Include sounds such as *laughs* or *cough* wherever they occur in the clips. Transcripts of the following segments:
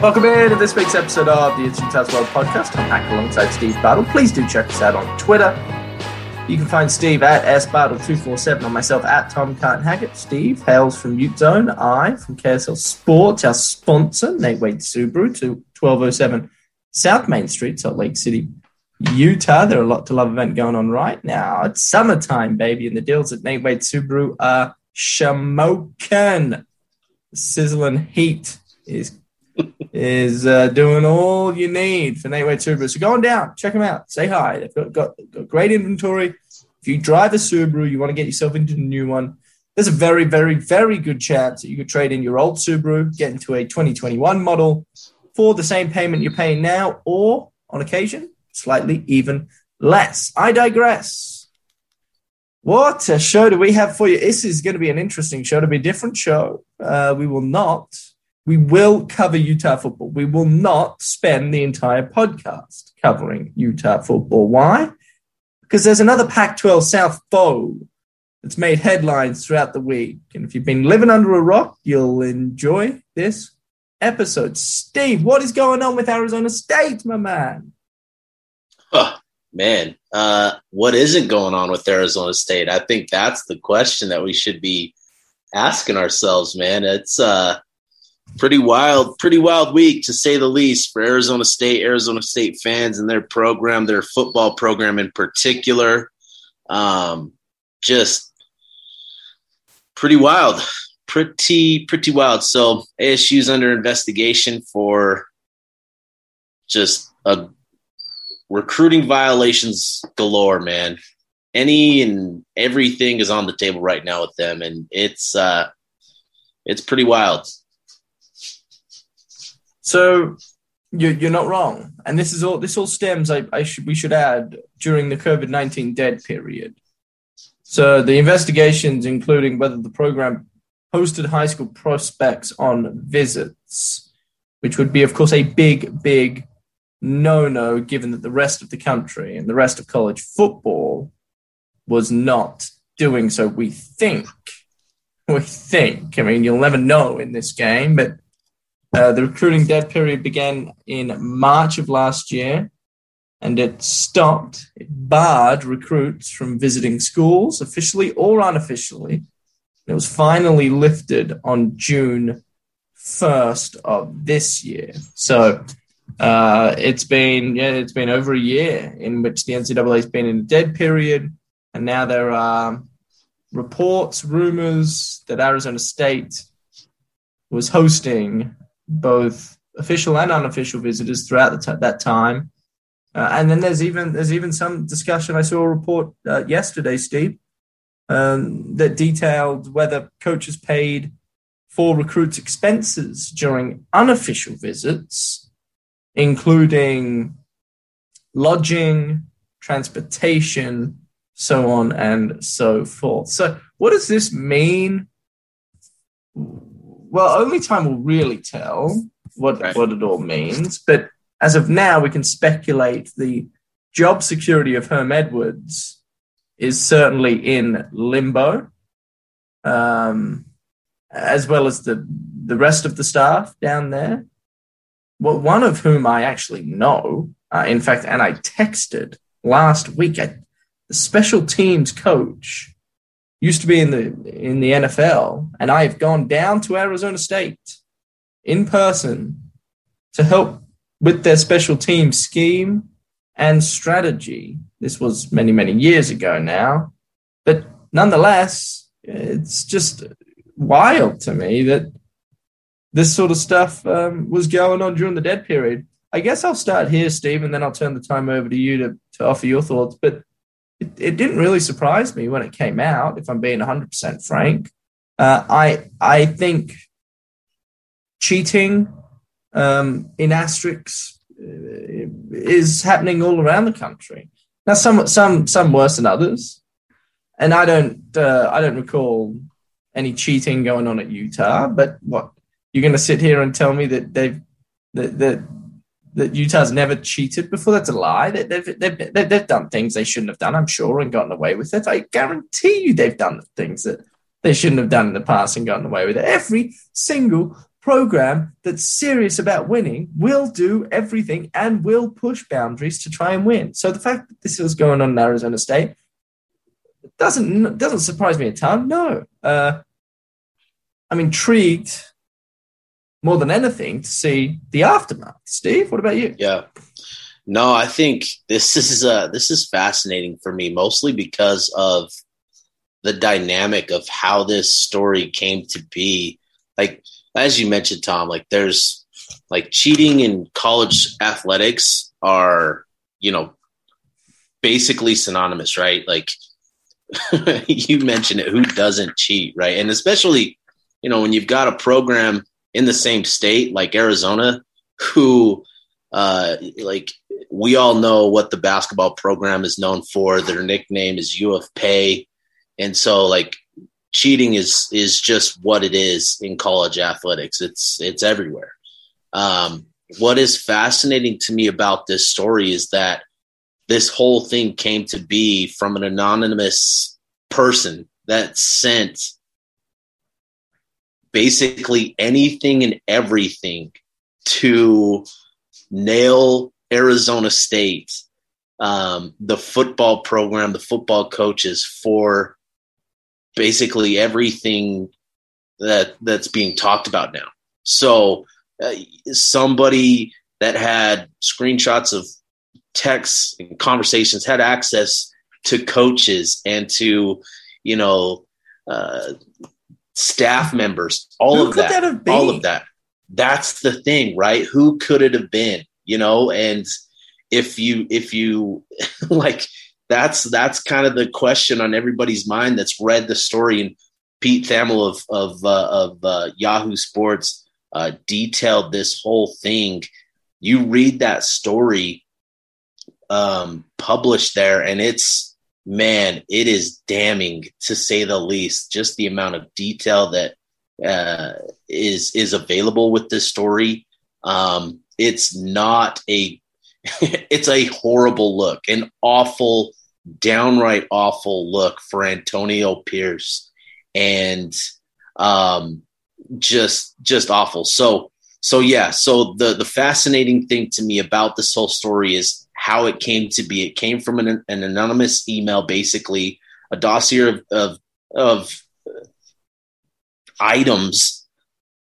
Welcome in to this week's episode of the Instant Taz World podcast. I'm back alongside Steve Battle. Please do check us out on Twitter. You can find Steve at sbattle247 and myself at Tom Carton Hackett. Steve hails from Ute Zone. I from KSL Sports, our sponsor, Nate Wade Subaru, to 1207 South Main Street, Salt Lake City, Utah. There are a lot to love event going on right now. It's summertime, baby, and the deals at Nate Wade Subaru are shamokin. Sizzling heat is is uh, doing all you need for Wade Subaru. So go on down, check them out, say hi. They've got, got, got great inventory. If you drive a Subaru, you want to get yourself into a new one, there's a very, very, very good chance that you could trade in your old Subaru, get into a 2021 model for the same payment you're paying now, or on occasion, slightly even less. I digress. What a show do we have for you? This is going to be an interesting show, to be a different show. Uh, we will not we will cover Utah football. We will not spend the entire podcast covering Utah football. Why? Because there's another Pac 12 South foe that's made headlines throughout the week. And if you've been living under a rock, you'll enjoy this episode. Steve, what is going on with Arizona State, my man? Oh, man. Uh, what isn't going on with Arizona State? I think that's the question that we should be asking ourselves, man. It's uh pretty wild, pretty wild week to say the least for Arizona State, Arizona State fans and their program, their football program in particular. Um, just pretty wild, pretty pretty wild. So ASU's under investigation for just a recruiting violations galore, man. Any and everything is on the table right now with them, and it's uh, it's pretty wild. So you're, you're not wrong, and this is all. This all stems. I, I should we should add during the COVID nineteen dead period. So the investigations, including whether the program hosted high school prospects on visits, which would be, of course, a big, big no-no, given that the rest of the country and the rest of college football was not doing so. We think, we think. I mean, you'll never know in this game, but uh, the recruiting dead period began in March of last year and it stopped, it barred recruits from visiting schools officially or unofficially. It was finally lifted on June 1st of this year. So uh, it's been yeah, it's been over a year in which the NCAA has been in a dead period, and now there are reports, rumors that Arizona State was hosting both official and unofficial visitors throughout t- that time. Uh, and then there's even there's even some discussion. I saw a report uh, yesterday, Steve, um, that detailed whether coaches paid for recruits' expenses during unofficial visits, including lodging, transportation, so on and so forth. So, what does this mean well, only time will really tell what right. what it all means. But as of now, we can speculate the job security of Herm Edwards is certainly in limbo, um, as well as the the rest of the staff down there. Well, one of whom I actually know, uh, in fact, and I texted last week, I, the special teams coach used to be in the in the NFL, and I have gone down to Arizona State in person to help with their special team scheme and strategy. This was many many years ago now, but nonetheless, it's just wild to me that this sort of stuff um, was going on during the dead period. I guess I'll start here, Steve, and then I'll turn the time over to you to, to offer your thoughts. But it, it didn't really surprise me when it came out. If I'm being 100 percent frank, uh, I I think cheating um, in asterisks uh, is happening all around the country. Now, some some some worse than others, and I don't uh, I don't recall any cheating going on at Utah. But what you're going to sit here and tell me that they've that that, that Utah's never cheated before? That's a lie. They, they've, they've, they've, they've done things they shouldn't have done, I'm sure, and gotten away with it. I guarantee you they've done things that they shouldn't have done in the past and gotten away with it. Every single program that's serious about winning will do everything and will push boundaries to try and win. So the fact that this was going on in Arizona State doesn't doesn't surprise me a ton. No, uh, I'm intrigued more than anything to see the aftermath. Steve, what about you? Yeah. No, I think this *laughs* is uh this is fascinating for me mostly because of the dynamic of how this story came to be. Like as you mentioned, Tom, like there's like cheating in college athletics are, you know, basically synonymous, right? Like *laughs* you mentioned it, who doesn't cheat, right? And especially, you know, when you've got a program in the same state like Arizona, who uh like we all know what the basketball program is known for. Their nickname is U of Pay. And so like cheating is is just what it is in college athletics. It's it's everywhere. Um, what is fascinating to me about this story is that this whole thing came to be from an anonymous person that sent basically anything and everything to nail Arizona State, um, the football program, the football coaches for basically everything that that's being talked about now. So uh, somebody that had screenshots of texts and conversations had access to coaches and to you know uh, staff members all Who of that, that all of that that's the thing right who could it have been you know and if you if you *laughs* like that's that's kind of the question on everybody's mind that's read the story. And Pete Thamel of of uh, of uh, Yahoo Sports uh, detailed this whole thing. You read that story um, published there, and it's man, it is damning to say the least. Just the amount of detail that uh, is is available with this story. Um, it's not a *laughs* it's a horrible look, an awful downright awful look for Antonio Pierce and um, just just awful. So so yeah, so the the fascinating thing to me about this whole story is how it came to be. It came from an, an anonymous email, basically a dossier of of, of items,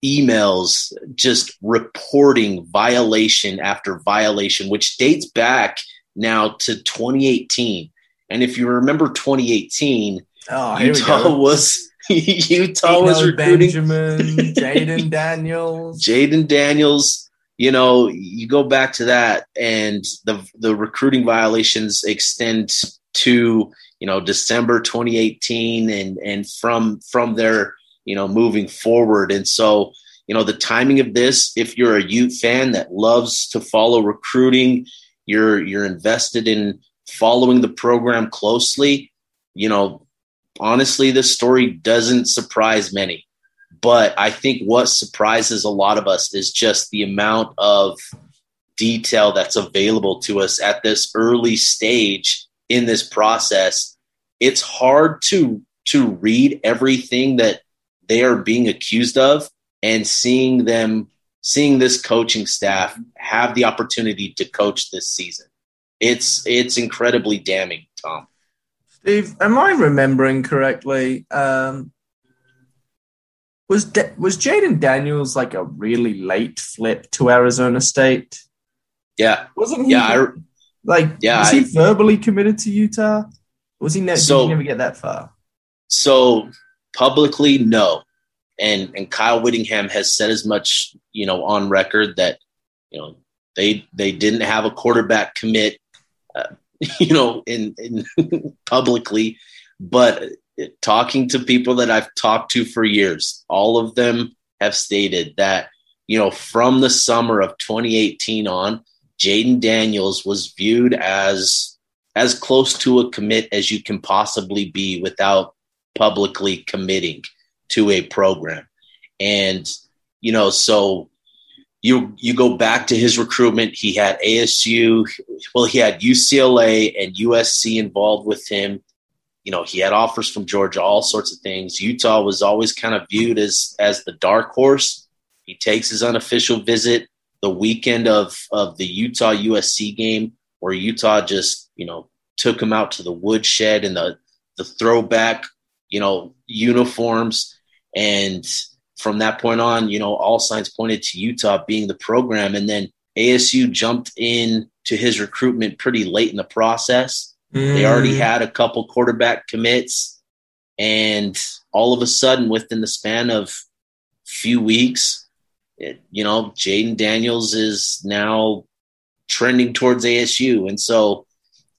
emails, just reporting violation after violation, which dates back now to 2018. And if you remember 2018, oh, *laughs* Utah was Utah was recruiting Benjamin, Jayden Daniels, *laughs* Jayden Daniels. You know, you go back to that, and the the recruiting violations extend to you know December 2018, and and from from there, you know, moving forward. And so, you know, the timing of this, if you're a Ute fan that loves to follow recruiting, you're you're invested in following the program closely, you know, honestly, this story doesn't surprise many. But I think what surprises a lot of us is just the amount of detail that's available to us at this early stage in this process. It's hard to to read everything that they are being accused of and seeing them seeing this coaching staff have the opportunity to coach this season it's it's incredibly damning, Tom. Steve, am I remembering correctly? Um, was was Jayden Daniels like a really late flip to Arizona State? Yeah, wasn't he? Yeah, I, like yeah, was I, he verbally committed to Utah? Was he, ne- so, he never get that far? So publicly, no. And and Kyle Whittingham has said as much, you know, on record that you know they they didn't have a quarterback commit uh, *laughs* you know, in, in *laughs* publicly, but talking to people that I've talked to for years, all of them have stated that, you know, from the summer of 2018 on, Jayden Daniels was viewed as as close to a commit as you can possibly be without publicly committing to a program. And, you know, so you you go back to his recruitment, he had ASU, well, he had UCLA and USC involved with him. You know, he had offers from Georgia, all sorts of things. Utah was always kind of viewed as as the dark horse. He takes his unofficial visit the weekend of of the Utah USC game, where Utah just you know took him out to the woodshed and the the throwback you know uniforms, and from that point on, you know all signs pointed to Utah being the program, and then ASU jumped in to his recruitment pretty late in the process. Mm. They already had a couple quarterback commits, and all of a sudden, within the span of few weeks, it, you know, Jayden Daniels is now trending towards ASU. And so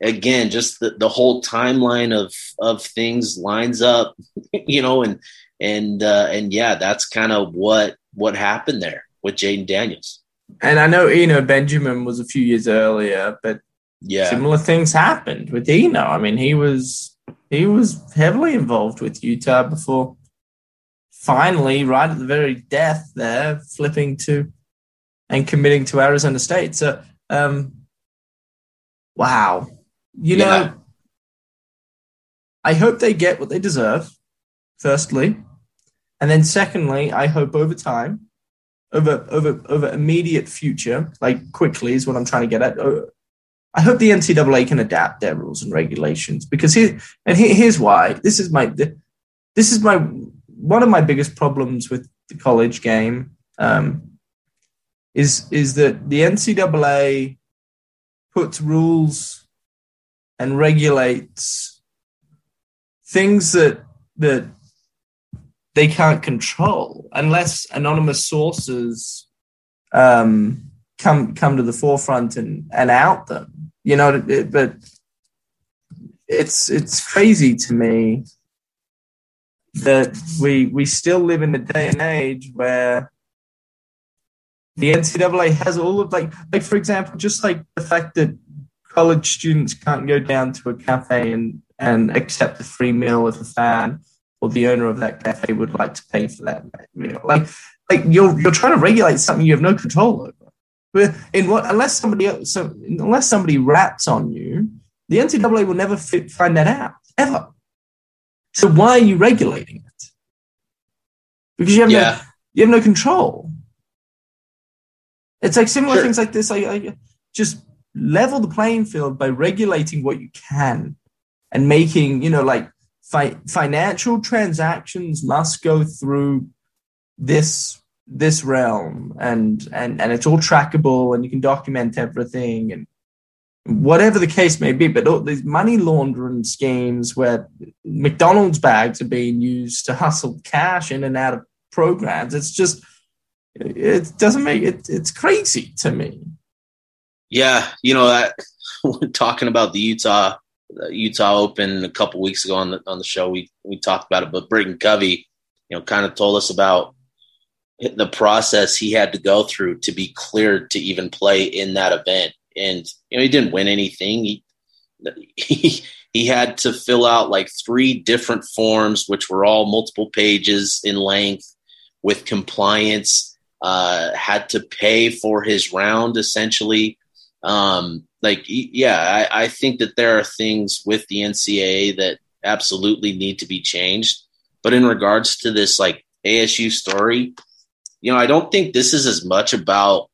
again, just the, the whole timeline of, of things lines up, *laughs* you know, and, and, uh, and yeah, that's kind of what, what happened there with Jayden Daniels. And I know you know Benjamin was a few years earlier, but yeah, similar things happened with Eno. I mean, he was, he was heavily involved with Utah before finally, right at the very death there, flipping to and committing to Arizona State. So, um, wow. You yeah. know, I hope they get what they deserve, firstly. And then secondly, I hope over time, over over over immediate future, like quickly is what I'm trying to get at. I hope the NCAA can adapt their rules and regulations because here and here, here's why. This is my this is my one of my biggest problems with the college game um, is is that the NCAA puts rules and regulates things that that they can't control unless anonymous sources um, come come to the forefront and and out them. You know, it, but it's it's crazy to me that we we still live in a day and age where the NCAA has all of like like for example, just like the fact that college students can't go down to a cafe and and accept a free meal if a fan or the owner of that cafe would like to pay for that meal. Like like you're you're trying to regulate something you have no control over. But in what unless somebody else, so unless somebody rats on you, the NCAA will never fit, find that out ever. So why are you regulating it? Because you have yeah. no you have no control. It's like similar sure. things like this. Like, like just level the playing field by regulating what you can and making you know like fi- financial transactions must go through this this realm and and and it's all trackable and you can document everything and whatever the case may be, but these money laundering schemes where McDonald's bags are being used to hustle cash in and out of programs, it's just, it doesn't make it, it's crazy to me. Yeah. You know, that *laughs* talking about the Utah, Utah Open a couple weeks ago on the, on the show, we, we talked about it, but Britton Covey, you know, kind of told us about the process he had to go through to be cleared to even play in that event and you know he didn't win anything. He, he he had to fill out like three different forms, which were all multiple pages in length, with compliance. Uh, had to pay for his round essentially. Um, like, yeah, I, I think that there are things with the NCAA that absolutely need to be changed. But in regards to this like ASU story, you know, I don't think this is as much about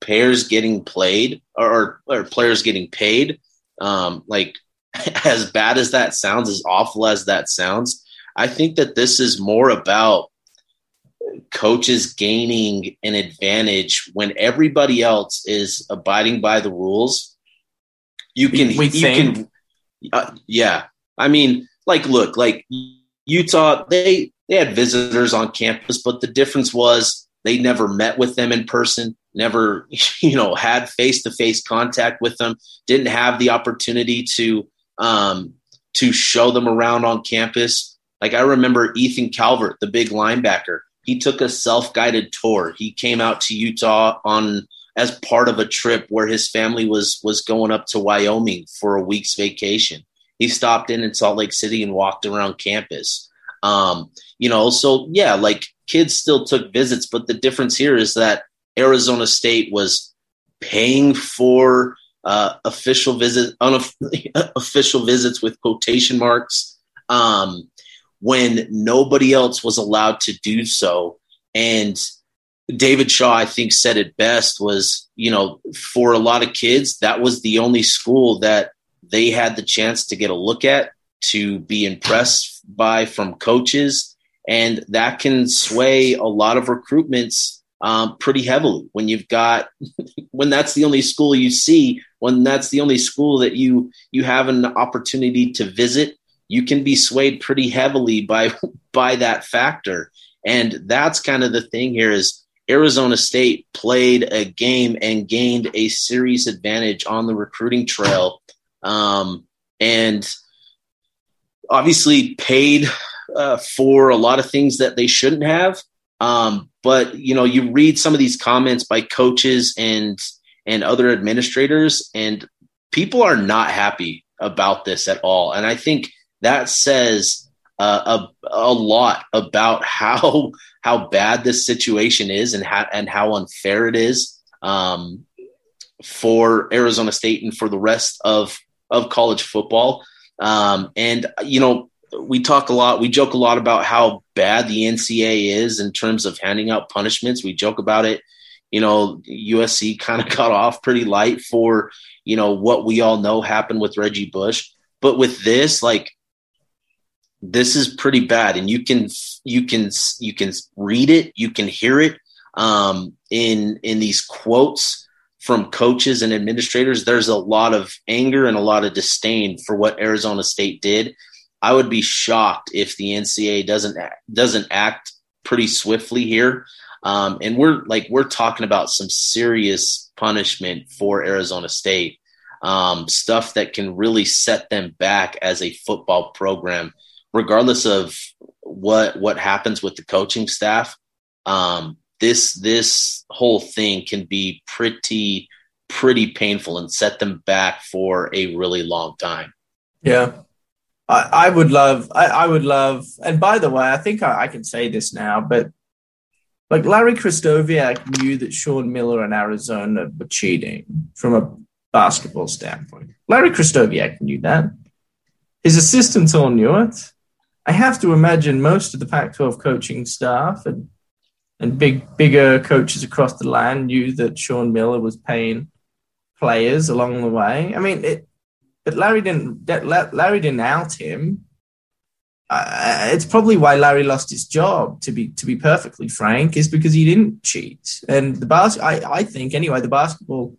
pairs getting played or, or players getting paid. Um, like *laughs* as bad as that sounds, as awful as that sounds, I think that this is more about coaches gaining an advantage when everybody else is abiding by the rules. You can, we you think. can, uh, yeah. I mean, like, look, like Utah, they they had visitors on campus, but the difference was they never met with them in person never, *laughs* you know, had face to face contact with them, didn't have the opportunity to um, to show them around on campus. Like I remember Ethan Calvert, the big linebacker. He took a self guided tour. He came out to Utah on as part of a trip where his family was was going up to Wyoming for a week's vacation. He stopped in in Salt Lake City and walked around campus. Um, you know, so yeah, like kids still took visits, but the difference here is that Arizona State was paying for uh, official visit, unofficial *laughs* visits with quotation marks, um, when nobody else was allowed to do so. And David Shaw, I think, said it best was, you know, for a lot of kids, that was the only school that they had the chance to get a look at, to be impressed by from coaches. And that can sway a lot of recruitments um, pretty heavily when you've got, *laughs* when that's the only school you see, when that's the only school that you, you have an opportunity to visit, you can be swayed pretty heavily by, *laughs* by that factor. And that's kind of the thing here is Arizona State played a game and gained a serious advantage on the recruiting trail, um, and obviously paid uh, for a lot of things that they shouldn't have. Um, but you know, you read some of these comments by coaches and and other administrators, and people are not happy about this at all. And I think that says uh, a, a lot about *laughs* how how bad this situation is and how and how unfair it is um, for Arizona State and for the rest of of college football. Um, and you know, we talk a lot, we joke a lot about how bad the NCAA is in terms of handing out punishments. We joke about it. You know, USC kind of *laughs* got off pretty light for you know what we all know happened with Reggie Bush, but with this, like this is pretty bad and you can you can you can read it you can hear it um, in in these quotes from coaches and administrators there's a lot of anger and a lot of disdain for what arizona state did. I would be shocked if the ncaa doesn't doesn't act pretty swiftly here. Um, and we're like we're talking about some serious punishment for arizona state. Um, stuff that can really set them back as a football program regardless of what what happens with the coaching staff, um, this this whole thing can be pretty pretty painful and set them back for a really long time. Yeah. I, I would love I, I would love and by the way, I think I, I can say this now, but like Larry Krystkowiak knew that Sean Miller and Arizona were cheating from a basketball standpoint. Larry Krystkowiak knew that. His assistants all knew it. I have to imagine most of the Pac-12 coaching staff and and big bigger coaches across the land knew that Sean Miller was paying players along the way. I mean, it, but Larry didn't Larry didn't out him. Uh, it's probably why Larry lost his job. To be to be perfectly frank, is because he didn't cheat. And the bas- I, I think anyway, the basketball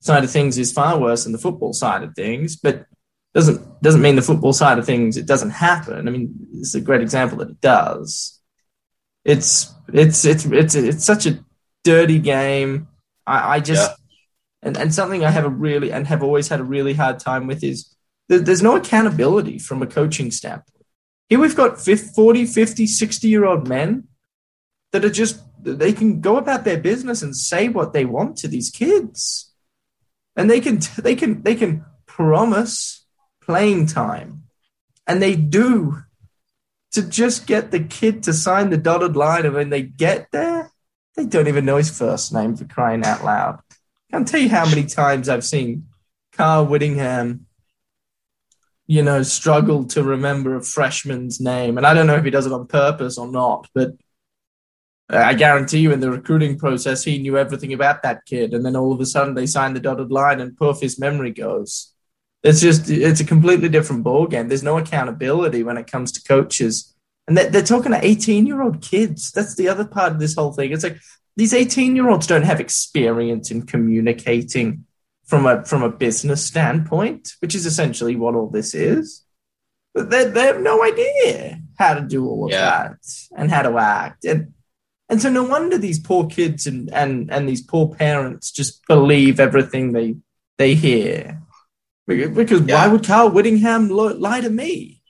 side of things is far worse than the football side of things. But doesn't doesn't mean the football side of things it doesn't happen. I mean, it's a great example that it does. It's it's it's it's it's such a dirty game. I, I just yeah. and and something I have a really and have always had a really hard time with is there's no accountability from a coaching standpoint. Here we've got 40, 50, 60 year old men that are just they can go about their business and say what they want to these kids. And they can they can they can promise playing time. And they do to just get the kid to sign the dotted line. And when they get there, they don't even know his first name for crying out loud. I can't tell you how many times I've seen Kyle Whittingham, you know, struggle to remember a freshman's name. And I don't know if he does it on purpose or not, but I guarantee you in the recruiting process, he knew everything about that kid. And then all of a sudden they sign the dotted line and poof, his memory goes. It's just it's a completely different ball game. There's no accountability when it comes to coaches, and they're, they're talking to 18 year old kids. That's the other part of this whole thing. It's like these 18 year olds don't have experience in communicating from a from a business standpoint, which is essentially what all this is. But they, they have no idea how to do all of yeah. that and how to act. And And so no wonder these poor kids and, and, and these poor parents just believe everything they they hear. Because yeah. why would Kyle Whittingham lie to me?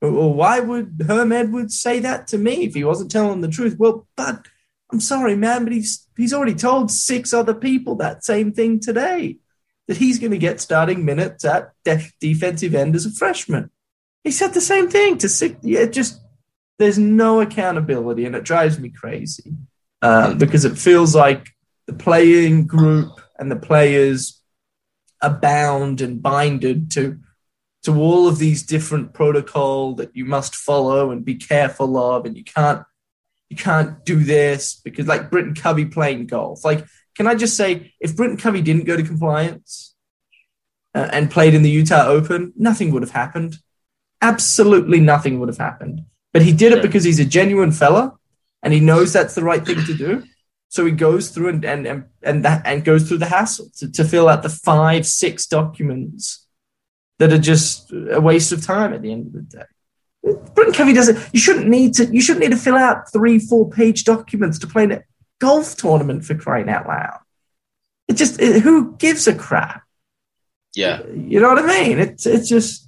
Or why would Herm Edwards say that to me if he wasn't telling the truth? Well, but I'm sorry, man, but he's he's already told six other people that same thing today that he's going to get starting minutes at def- defensive end as a freshman. He said the same thing to six. Yeah, just there's no accountability, and it drives me crazy uh, because it feels like the playing group and the players are bound and binded to to all of these different protocol that you must follow and be careful of, and you can't you can't do this because like Britton Covey playing golf. Like, can I just say, if Britton Covey didn't go to compliance uh, and played in the Utah Open, nothing would have happened. Absolutely nothing would have happened. But he did it because he's a genuine fella and he knows that's the right thing to do. So he goes through and and and, and that and goes through the hassle to, to fill out the five, six documents that are just a waste of time at the end of the day. Britton Covey doesn't. You shouldn't need to. You shouldn't need to fill out three, four page documents to play in a golf tournament for crying out loud. It just it, who gives a crap. Yeah, you know what I mean. It's it's just.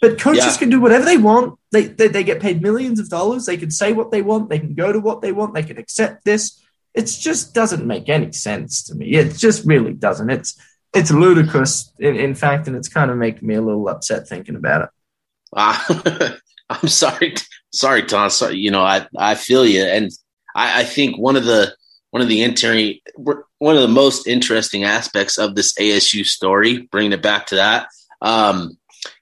But coaches yeah. can do whatever they want. They, they they get paid millions of dollars. They can say what they want. They can go to what they want. They can accept this. It just doesn't make any sense to me. It just really doesn't. It's it's ludicrous, in, in fact, and it's kind of making me a little upset thinking about it. Uh, *laughs* I'm sorry, sorry, Tom. Sorry, you know, I I feel you, and I, I think one of the one of the inter- one of the most interesting aspects of this ASU story, bringing it back to that. Um,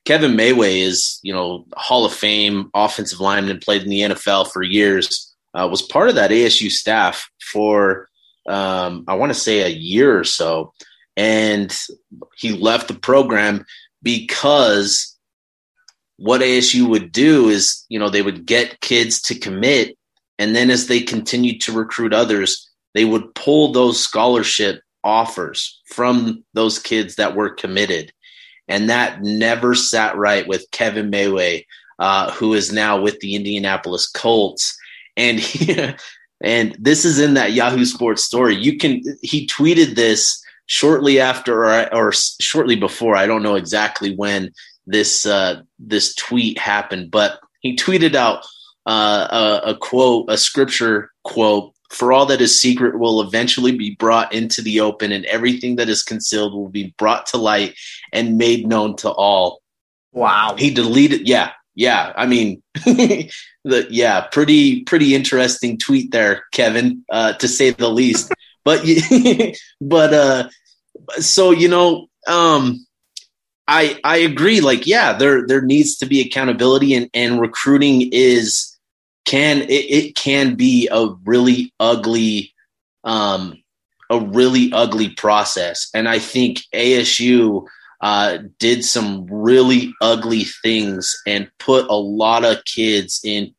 Kevin Mawae is, you know, Hall of Fame offensive lineman, played in the NFL for years, uh, was part of that ASU staff for, um, I want to say a year or so. And he left the program because what ASU would do is, you know, they would get kids to commit. And then as they continued to recruit others, they would pull those scholarship offers from those kids that were committed. And that never sat right with Kevin Mawae, uh, who is now with the Indianapolis Colts. And he, *laughs* and this is in that Yahoo Sports story. You can he tweeted this shortly after or, or shortly before. I don't know exactly when this uh, this tweet happened, but he tweeted out uh, a, a quote, a scripture quote for all that is secret will eventually be brought into the open, and everything that is concealed will be brought to light and made known to all. Wow. He deleted, yeah, yeah. I mean, *laughs* the yeah, pretty pretty interesting tweet there, Kevin, uh, to say the least. *laughs* But *laughs* but uh, so you know, um, I I agree. Like, yeah, there there needs to be accountability, and and recruiting is can it, it can be a really ugly, um, a really ugly process. And I think ASU uh, did some really ugly things and put a lot of kids in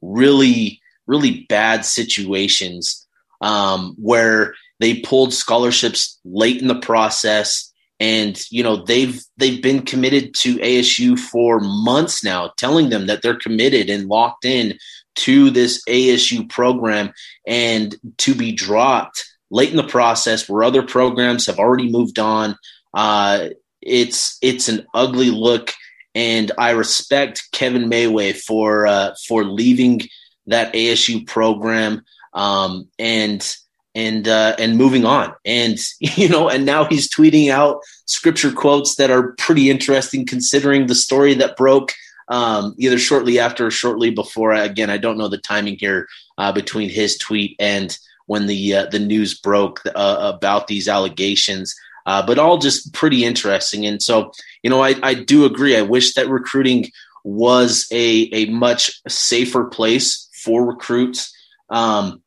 really really bad situations um, where they pulled scholarships late in the process. And you know they've they've been committed to ASU for months now telling them that they're committed and locked in to this ASU program. And to be dropped late in the process where other programs have already moved on uh, it's it's an ugly look and I respect Kevin Mawae for uh, for leaving that ASU program um, and and uh, and moving on. And *laughs* you know, and now he's tweeting out scripture quotes that are pretty interesting, considering the story that broke um, either shortly after or shortly before. Again, I don't know the timing here uh, between his tweet and when the uh, the news broke uh, about these allegations. Uh, but all just pretty interesting. And so, you know, I, I do agree. I wish that recruiting was a, a much safer place for recruits. Um,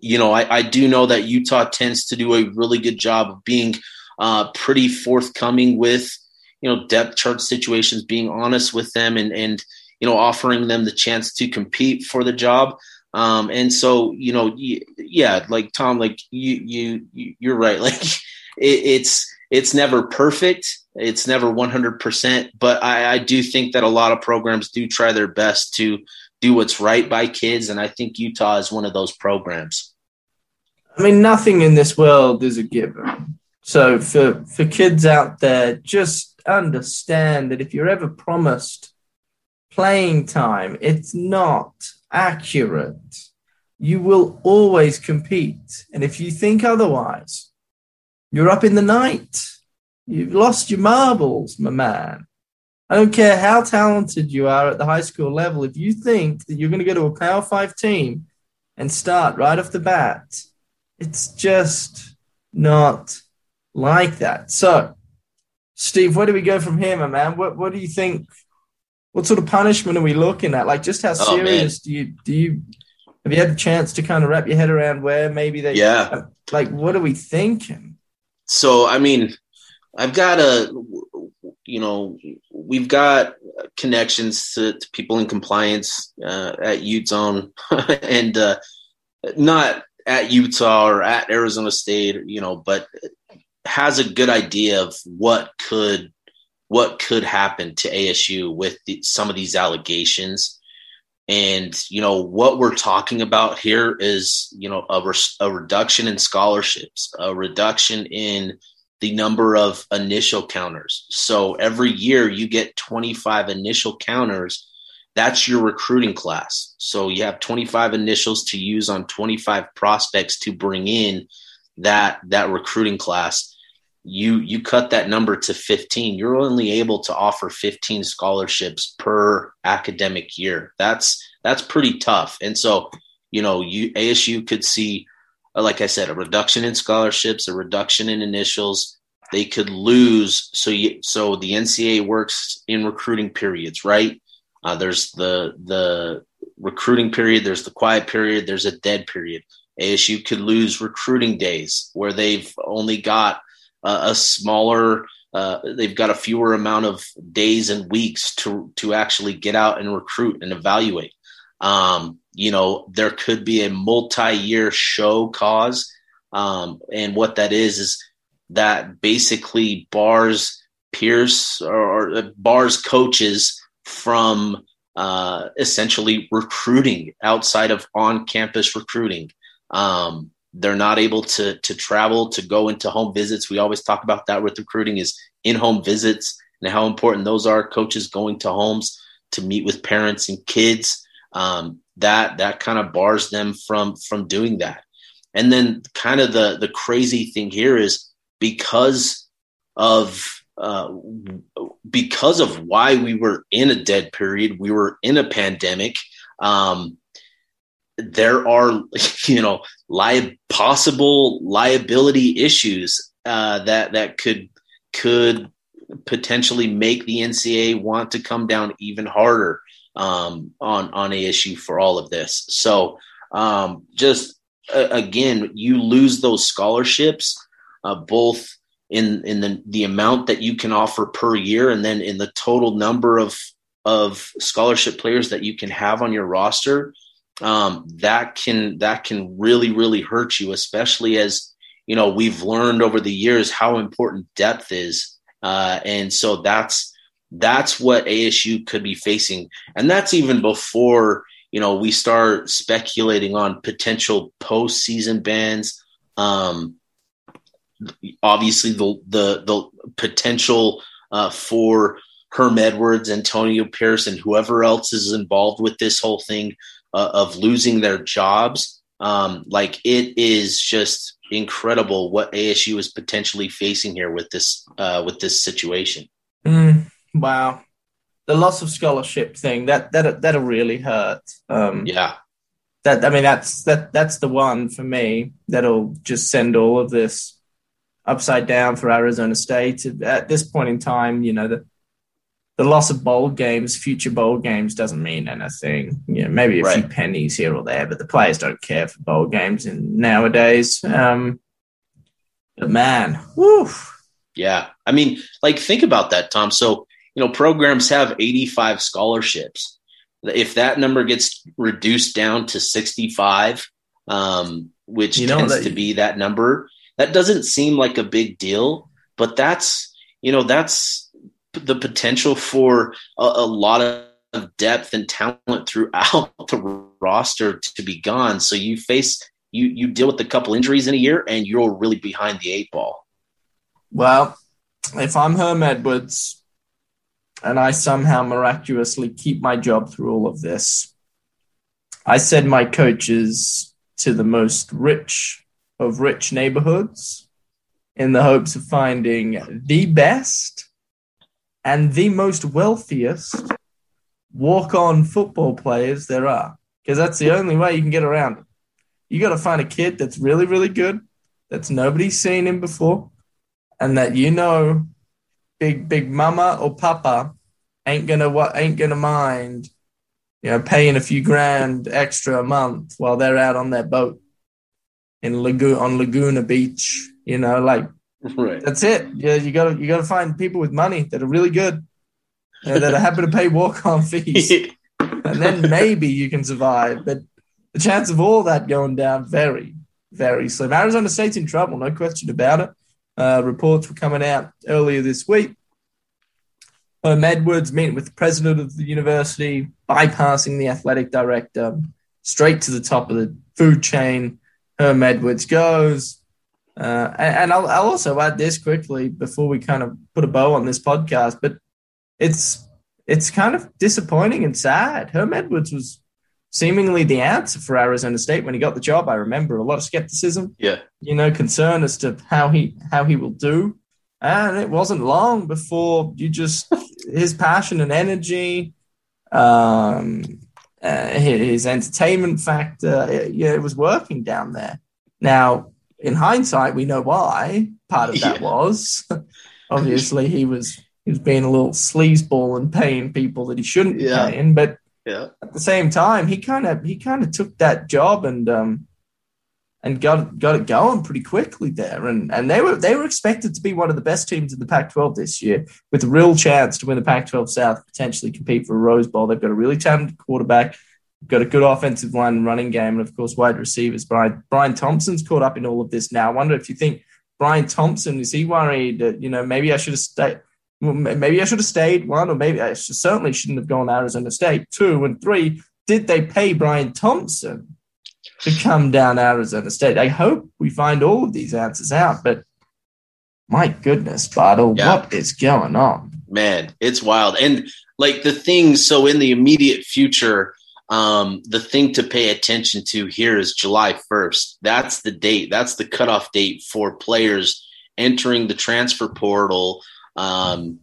you know, I, I do know that Utah tends to do a really good job of being uh, pretty forthcoming with, you know, depth chart situations, being honest with them and, and, you know, offering them the chance to compete for the job. Um, and so, you know, yeah, like Tom, like you, you, you're right. *laughs* Like it, it's, it's never perfect. It's never 100%, but I, I do think that a lot of programs do try their best to, do what's right by kids. And I think Utah is one of those programs. I mean, nothing in this world is a given. So for for kids out there, just understand that if you're ever promised playing time, it's not accurate. You will always compete. And if you think otherwise, you're up in the night. You've lost your marbles, my man. I don't care how talented you are at the high school level. If you think that you're going to go to a Power Five team and start right off the bat, it's just not like that. So, Steve, where do we go from here, my man? What What do you think? What sort of punishment are we looking at? Like, just how oh, serious do you do you have you had a chance to kind of wrap your head around where maybe they? Yeah. Like, what are we thinking? So, I mean, I've got a, you know, we've got connections to, to people in compliance uh, at Utah *laughs* and uh, not at Utah or at Arizona State, you know, but has a good idea of what could what could happen to ASU with the, some of these allegations. And you know what we're talking about here is you know a, a reduction in scholarships, a reduction in the number of initial counters. So every year you get 25 initial counters. That's your recruiting class. So you have 25 initials to use on 25 prospects to bring in that that recruiting class. You you cut that number to 15. You're only able to offer 15 scholarships per academic year. That's that's pretty tough. And so, you know, you ASU could see like I said, a reduction in scholarships, a reduction in initials. They could lose. So, you, so the NCAA works in recruiting periods, right? Uh, there's the the recruiting period. There's the quiet period. There's a dead period. ASU could lose recruiting days where they've only got uh, a smaller. Uh, they've got a fewer amount of days and weeks to to actually get out and recruit and evaluate. Um, you know, there could be a multi-year show cause. Um, and what that is, is that basically bars peers or, bars coaches from uh, essentially recruiting outside of on-campus recruiting. Um, they're not able to to travel to go into home visits. We always talk about that with recruiting is in-home visits and how important those are. Coaches going to homes to meet with parents and kids um, that that kind of bars them from from doing that. And then kind of the the crazy thing here is because of uh, because of why we were in a dead period, we were in a pandemic. Um, there are *laughs* you know li- possible liability issues uh, that that could could potentially make the NCAA want to come down even harder um, on on ASU for all of this. So um, just uh, again, you lose those scholarships, uh, both in in the the amount that you can offer per year, and then in the total number of of scholarship players that you can have on your roster. Um, that can that can really really hurt you, especially as you know we've learned over the years how important depth is, uh, and so that's that's what ASU could be facing. And that's even before, you know, we start speculating on potential postseason bans. Um, obviously the, the, the potential uh, for Herm Edwards, Antonio Pierce, and whoever else is involved with this whole thing uh, of losing their jobs. Um, like it is just incredible what ASU is potentially facing here with this uh, with this situation. Mm. Wow. The loss of scholarship thing that that that'll really hurt. Um, yeah. That I mean that's that that's the one for me that'll just send all of this upside down for Arizona State. At this point in time, you know the the loss of bowl games, future bowl games, doesn't mean anything. You know, maybe a right. few pennies here or there, but the players don't care for bowl games in nowadays. Um, but man, whew. Yeah, I mean, like think about that, Tom. So you know, programs have 85 scholarships. If that number gets reduced down to 65, um, which you know, tends that, to be that number, that doesn't seem like a big deal, but that's, you know, that's the potential for a, a lot of depth and talent throughout *laughs* the roster to be gone. So you face you you deal with a couple injuries in a year, and you're really behind the eight ball. Well, if I'm Herm Edwards, and I somehow miraculously keep my job through all of this, I send my coaches to the most rich of rich neighborhoods in the hopes of finding the best and the most wealthiest walk on football players there are. Because that's the only way you can get around it. You got to find a kid that's really, really good, that's nobody's seen him before, and that you know big, big mama or papa ain't gonna what ain't gonna mind, you know, paying a few grand extra a month while they're out on their boat in Lagoon on Laguna Beach. You know, like Right. that's it. Yeah, you gotta you gotta find people with money that are really good, that are happy to pay walk on *laughs* fees, and then maybe you can survive. But the chance of all that going down very, very slim. Arizona State's in trouble, no question about it. Uh, reports were coming out earlier this week. Herm Edwards meeting with the president of the university, bypassing the athletic director, straight to the top of the food chain. Herm Edwards goes. Uh, and and I'll, I'll also add this quickly before we kind of put a bow on this podcast, but it's it's kind of disappointing and sad. Herm Edwards was seemingly the answer for Arizona State when he got the job. I remember a lot of skepticism, Yeah. you know, concern as to how he how he will do. And it wasn't long before you just *laughs* his passion and energy, um, uh, his entertainment factor, it, yeah, it was working down there. Now, in hindsight, we know why. Part of that Yeah. was *laughs* obviously he was he was being a little sleazeball and paying people that he shouldn't be Yeah. paying, but Yeah. at the same time, he kind of he kind of took that job and um and got got it going pretty quickly there. And and they were they were expected to be one of the best teams in the Pac-12 this year, with a real chance to win the Pac-12 South, potentially compete for a Rose Bowl. They've got a really talented quarterback, got a good offensive line and running game, and of course wide receivers. Brian Brian Thompson's caught up in all of this now. I wonder if you think Brian Thompson is he worried that you know maybe I should have stayed. Well, maybe I should have stayed one, or maybe I should, certainly shouldn't have gone Arizona State. Two and three, did they pay Brian Thompson to come down Arizona State? I hope we find all of these answers out. But my goodness, Bartle, Yeah. what is going on? man it's wild and like the thing so in the immediate future um the thing to pay attention to here is july 1st that's the date that's the cutoff date for players entering the transfer portal um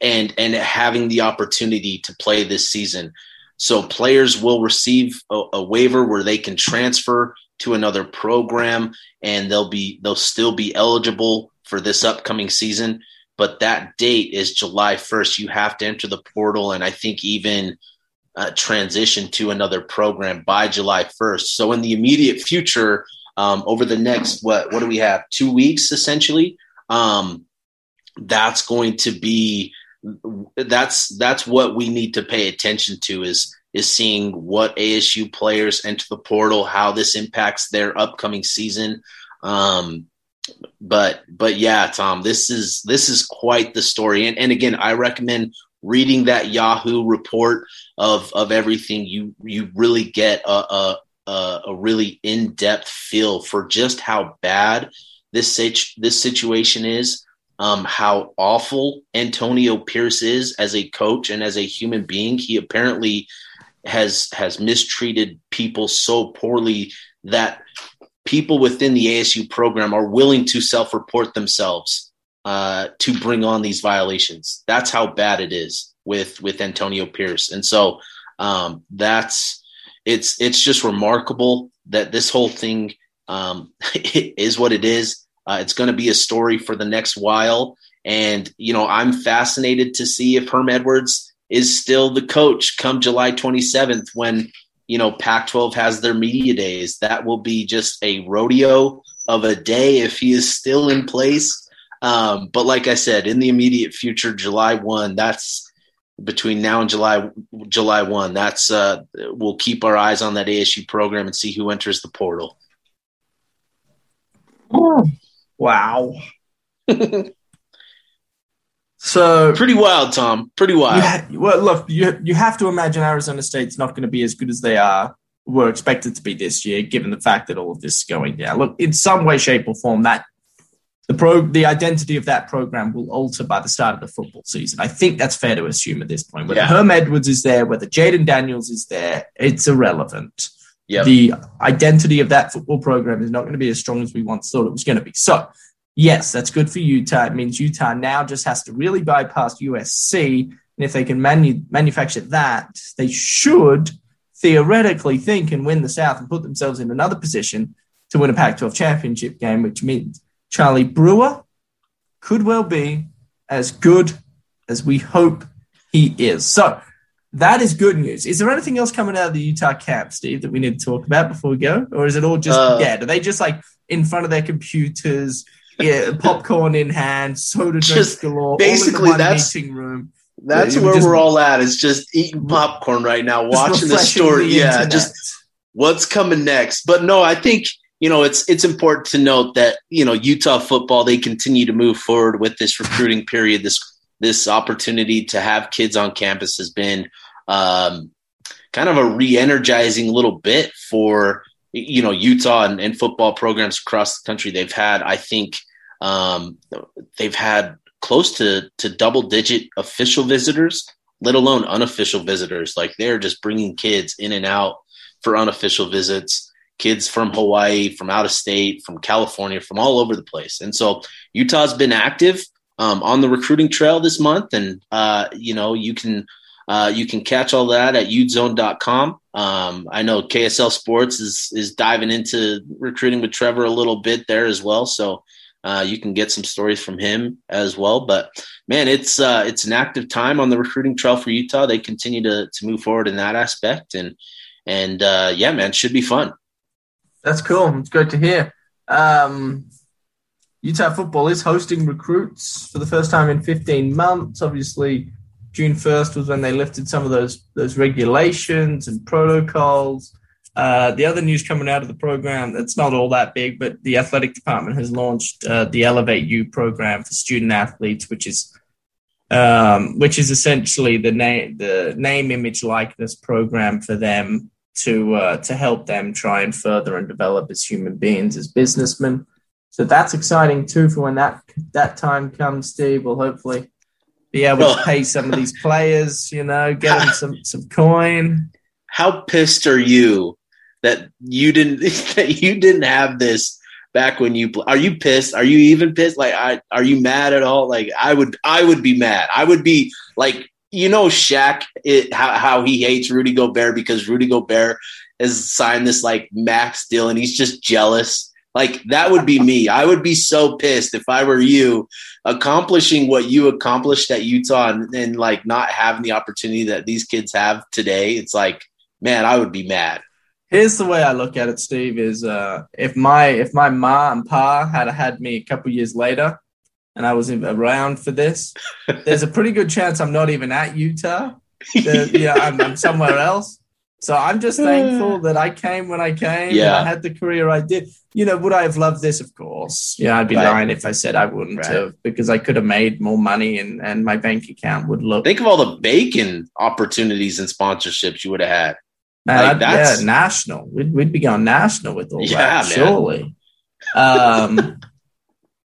and and having the opportunity to play this season. So players will receive a, a waiver where they can transfer to another program and they'll be they'll still be eligible for this upcoming season. But that date is July 1st. You have to enter the portal and I think even uh, transition to another program by July 1st. So in the immediate future, um, over the next what what do we have? Two weeks essentially. Um, that's going to be that's that's what we need to pay attention to is is seeing what ASU players enter the portal, how this impacts their upcoming season. Um, but but yeah, Tom, this is this is quite the story. And and again, I recommend reading that Yahoo report of of everything. You you really get a a, a, a really in depth feel for just how bad this situ- this situation is. Um, how awful Antonio Pierce is as a coach and as a human being. He apparently has has mistreated people so poorly that people within the ASU program are willing to self-report themselves uh, to bring on these violations. That's how bad it is with with Antonio Pierce, and so um, that's it's it's just remarkable that this whole thing um, *laughs* is what it is. Uh, it's going to be a story for the next while, and you know I'm fascinated to see if Herm Edwards is still the coach come July 27th when you know Pac-12 has their media days. That will be just a rodeo of a day if he is still in place. Um, but like I said, in the immediate future, July 1, that's between now and July July 1. That's uh, we'll keep our eyes on that ASU program and see who enters the portal. Wow. *laughs* So pretty wild, Tom. Pretty wild. Ha- well, look, you you have to imagine Arizona State's not going to be as good as they are were expected to be this year, given the fact that all of this is going down. Look, in some way, shape, or form, that the pro the identity of that program will alter by the start of the football season. I think that's fair to assume at this point. Whether yeah. Herm Edwards is there, whether Jayden Daniels is there, it's irrelevant. Yep. The identity of that football program is not going to be as strong as we once thought it was going to be. So yes, that's good for Utah. It means Utah now just has to really bypass USC. And if they can manu- manufacture that, they should theoretically think and win the South and put themselves in another position to win a Pac 12 championship game, which means Charlie Brewer could well be as good as we hope he is. So that is good news. Is there anything else coming out of the Utah camp, Steve, that we need to talk about before we go? Or is it all just uh, dead? Are they just like in front of their computers yeah, *laughs* popcorn in hand, soda drinks galore. Basically, that's meeting room. That's where just, we're all at. Is just eating popcorn right now, watching the story. The yeah, internet. just what's coming next. But no, I think you know it's it's important to note that you know Utah football they continue to move forward with this recruiting period. This this opportunity to have kids on campus has been um, kind of a re-energizing little bit for you know Utah and, and, football programs across the country. They've had, I think, um, they've had close to to double digit official visitors, let alone unofficial visitors. Like they're just bringing kids in and out for unofficial visits. Kids from Hawaii, from out of state, from California, from all over the place. And so Utah's been active um, on the recruiting trail this month, and uh, you know you can uh, you can catch all that at utezone.com. Um, I know KSL Sports is is diving into recruiting with Trevor a little bit there as well, so uh, you can get some stories from him as well. But man, it's uh, it's an active time on the recruiting trail for Utah. They continue to to move forward in that aspect, and and uh, yeah, man, should be fun. That's cool. It's good to hear. Um, Utah football is hosting recruits for the first time in 15 months. Obviously, June 1st was when they lifted some of those those regulations and protocols. Uh, the other news coming out of the program that's not all that big, but the athletic department has launched uh, the Elevate U program for student athletes, which is um, which is essentially the name the name image likeness program for them to uh, to help them try and further and develop as human beings as businessmen. So that's exciting too for when that that time comes, Steve. Will hopefully be able to pay some of these players, you know, get them some *laughs* some coin. How pissed are you that you didn't *laughs* that you didn't have this back when you are you pissed? Are you even pissed? Like, I are you mad at all? Like, I would I would be mad. I would be like, you know, Shaq it, how how he hates Rudy Gobert because Rudy Gobert has signed this like max deal and he's just jealous. Like that would be me. I would be so pissed if I were you accomplishing what you accomplished at Utah and, and like not having the opportunity that these kids have today, it's like, man, I would be mad. Here's the way I look at it, Steve: is uh, if my if my ma and pa had had me a couple years later, and I was around for this, there's a pretty good chance I'm not even at Utah. *laughs* yeah, I'm, I'm somewhere else. So I'm just thankful that I came when I came. Yeah. I had the career I did. You know, would I have loved this? Of course. Yeah, I'd be right. lying if I said I wouldn't right. have because I could have made more money and, and my bank account would look. Think of all the bacon opportunities and sponsorships you would have had. Man, like that's yeah, national. We'd, we'd be going national with all *laughs* yeah, that, man. surely. Um, *laughs*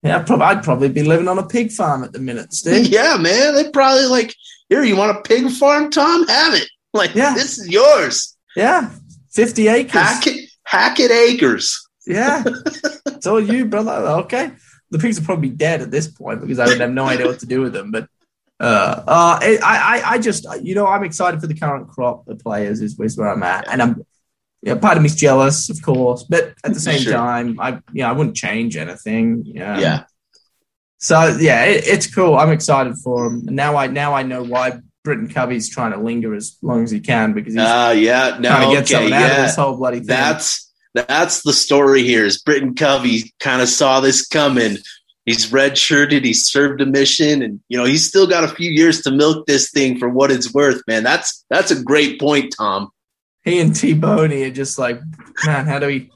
yeah, I'd probably be living on a pig farm at the minute, Steve. *laughs* Yeah, man. They'd probably like, here, you want a pig farm, Tom? Have it. *laughs* Like, yeah. this is yours. Yeah. 50 acres. Hackett, Hackett acres. *laughs* Yeah. it's all you, brother. Okay. The pigs are probably dead at this point because I would have no idea what to do with them. But uh, uh, I, I, I just, you know, I'm excited for the current crop of players is, is where I'm at. And I'm, yeah, part of me's jealous, of course, but at the *laughs* same sure. time, I, you know, I wouldn't change anything. Yeah. yeah. So yeah, it, it's cool. I'm excited for him. Now I, now I know why Britton Covey's trying to linger as long as he can because he's uh, yeah, no, trying to get okay, something out of this whole bloody thing. That's that's the story here. Is Britton Covey kind of saw this coming? He's redshirted. He served a mission, and you know he's still got a few years to milk this thing for what it's worth. Man, that's that's a great point, Tom. He and T Boney are just like, man, how do we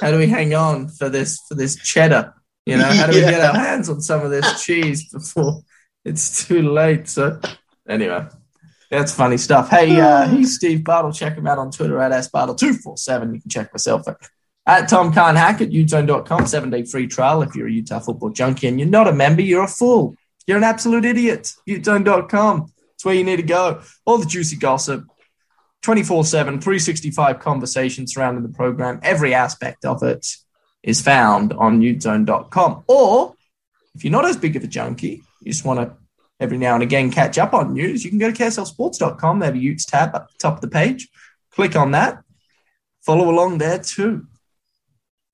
how do we hang on for this for this cheddar? You know, how do *laughs* yeah. we get our hands on some of this cheese before it's too late. So anyway, that's funny stuff. Hey, uh, *sighs* he's Steve Bartle. Check him out on Twitter at sbartle247. You can check myself at, at Tom Khan Hack at utezone.com. Seven day free trial. If you're a Utah football junkie and you're not a member, you're a fool. You're an absolute idiot. Utezone.com. It's where you need to go. All the juicy gossip, 24 7, 365 conversations surrounding the program. Every aspect of it is found on utezone.com. Or if you're not as big of a junkie, you just want to every now and again catch up on news, you can go to KSLSports.com. They have a Utes tab at the top of the page. Click on that. Follow along there too.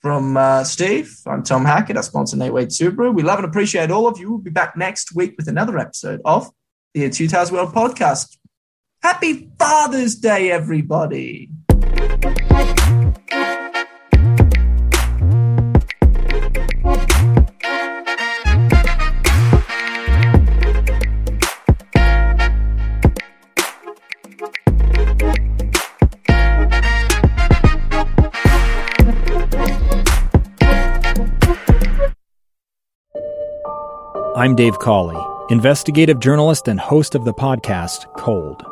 From uh, Steve, I'm Tom Hackett, our sponsor, Nate Wade Subaru. We love and appreciate all of you. We'll be back next week with another episode of the It's Utah's World podcast. Happy Father's Day, everybody. I'm Dave Cawley, investigative journalist and host of the podcast Cold.